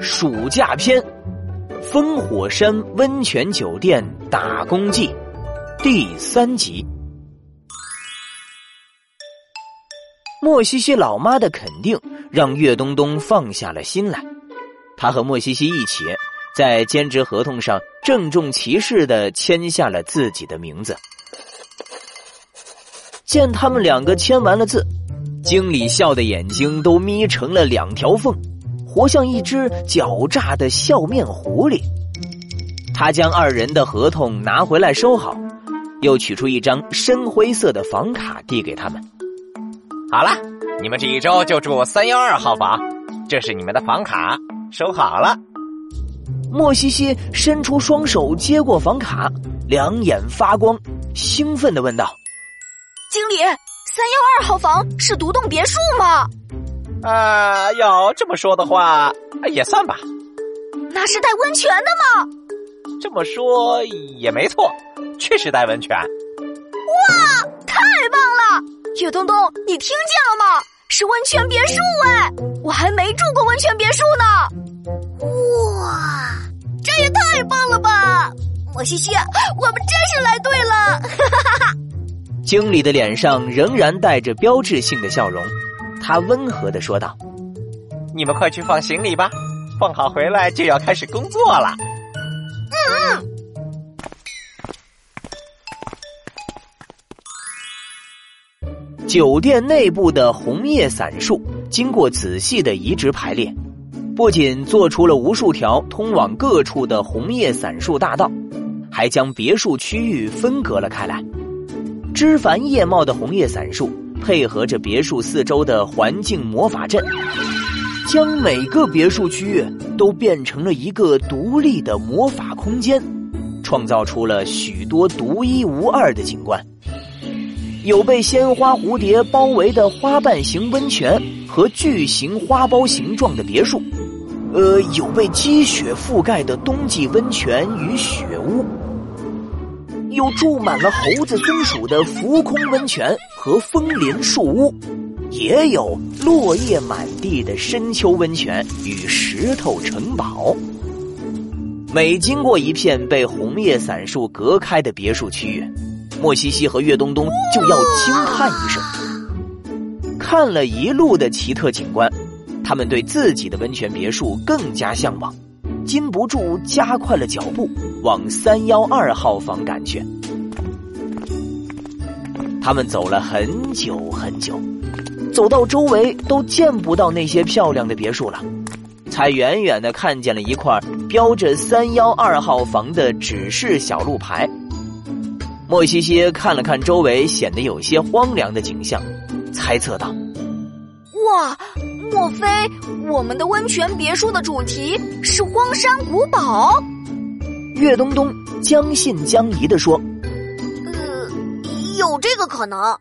暑假篇：烽火山温泉酒店打工记第三集。莫西西老妈的肯定让岳东东放下了心来，他和莫西西一起在兼职合同上郑重其事的签下了自己的名字。见他们两个签完了字，经理笑的眼睛都眯成了两条缝。活像一只狡诈的笑面狐狸。他将二人的合同拿回来收好，又取出一张深灰色的房卡递给他们。好了，你们这一周就住三幺二号房，这是你们的房卡，收好了。莫西西伸出双手接过房卡，两眼发光，兴奋的问道：“经理，三幺二号房是独栋别墅吗？”啊，要这么说的话，也算吧。那是带温泉的吗？这么说也没错，确实带温泉。哇，太棒了！岳东东，你听见了吗？是温泉别墅哎，我还没住过温泉别墅呢。哇，这也太棒了吧！莫西西，我们真是来对了。哈哈哈！经理的脸上仍然带着标志性的笑容。他温和的说道：“你们快去放行李吧，放好回来就要开始工作了。”嗯嗯。酒店内部的红叶伞树经过仔细的移植排列，不仅做出了无数条通往各处的红叶伞树大道，还将别墅区域分隔了开来。枝繁叶茂的红叶伞树。配合着别墅四周的环境魔法阵，将每个别墅区域都变成了一个独立的魔法空间，创造出了许多独一无二的景观。有被鲜花蝴蝶包围的花瓣形温泉和巨型花苞形状的别墅，呃，有被积雪覆盖的冬季温泉与雪屋。有住满了猴子、松鼠的浮空温泉和枫林树屋，也有落叶满地的深秋温泉与石头城堡。每经过一片被红叶伞树隔开的别墅区域，莫西西和岳东东就要惊叹一声。看了一路的奇特景观，他们对自己的温泉别墅更加向往。禁不住加快了脚步，往三幺二号房赶去。他们走了很久很久，走到周围都见不到那些漂亮的别墅了，才远远的看见了一块标着三幺二号房的指示小路牌。莫西西看了看周围显得有些荒凉的景象，猜测道：“哇！”莫非我们的温泉别墅的主题是荒山古堡？岳东东将信将疑的说：“呃，有这个可能。”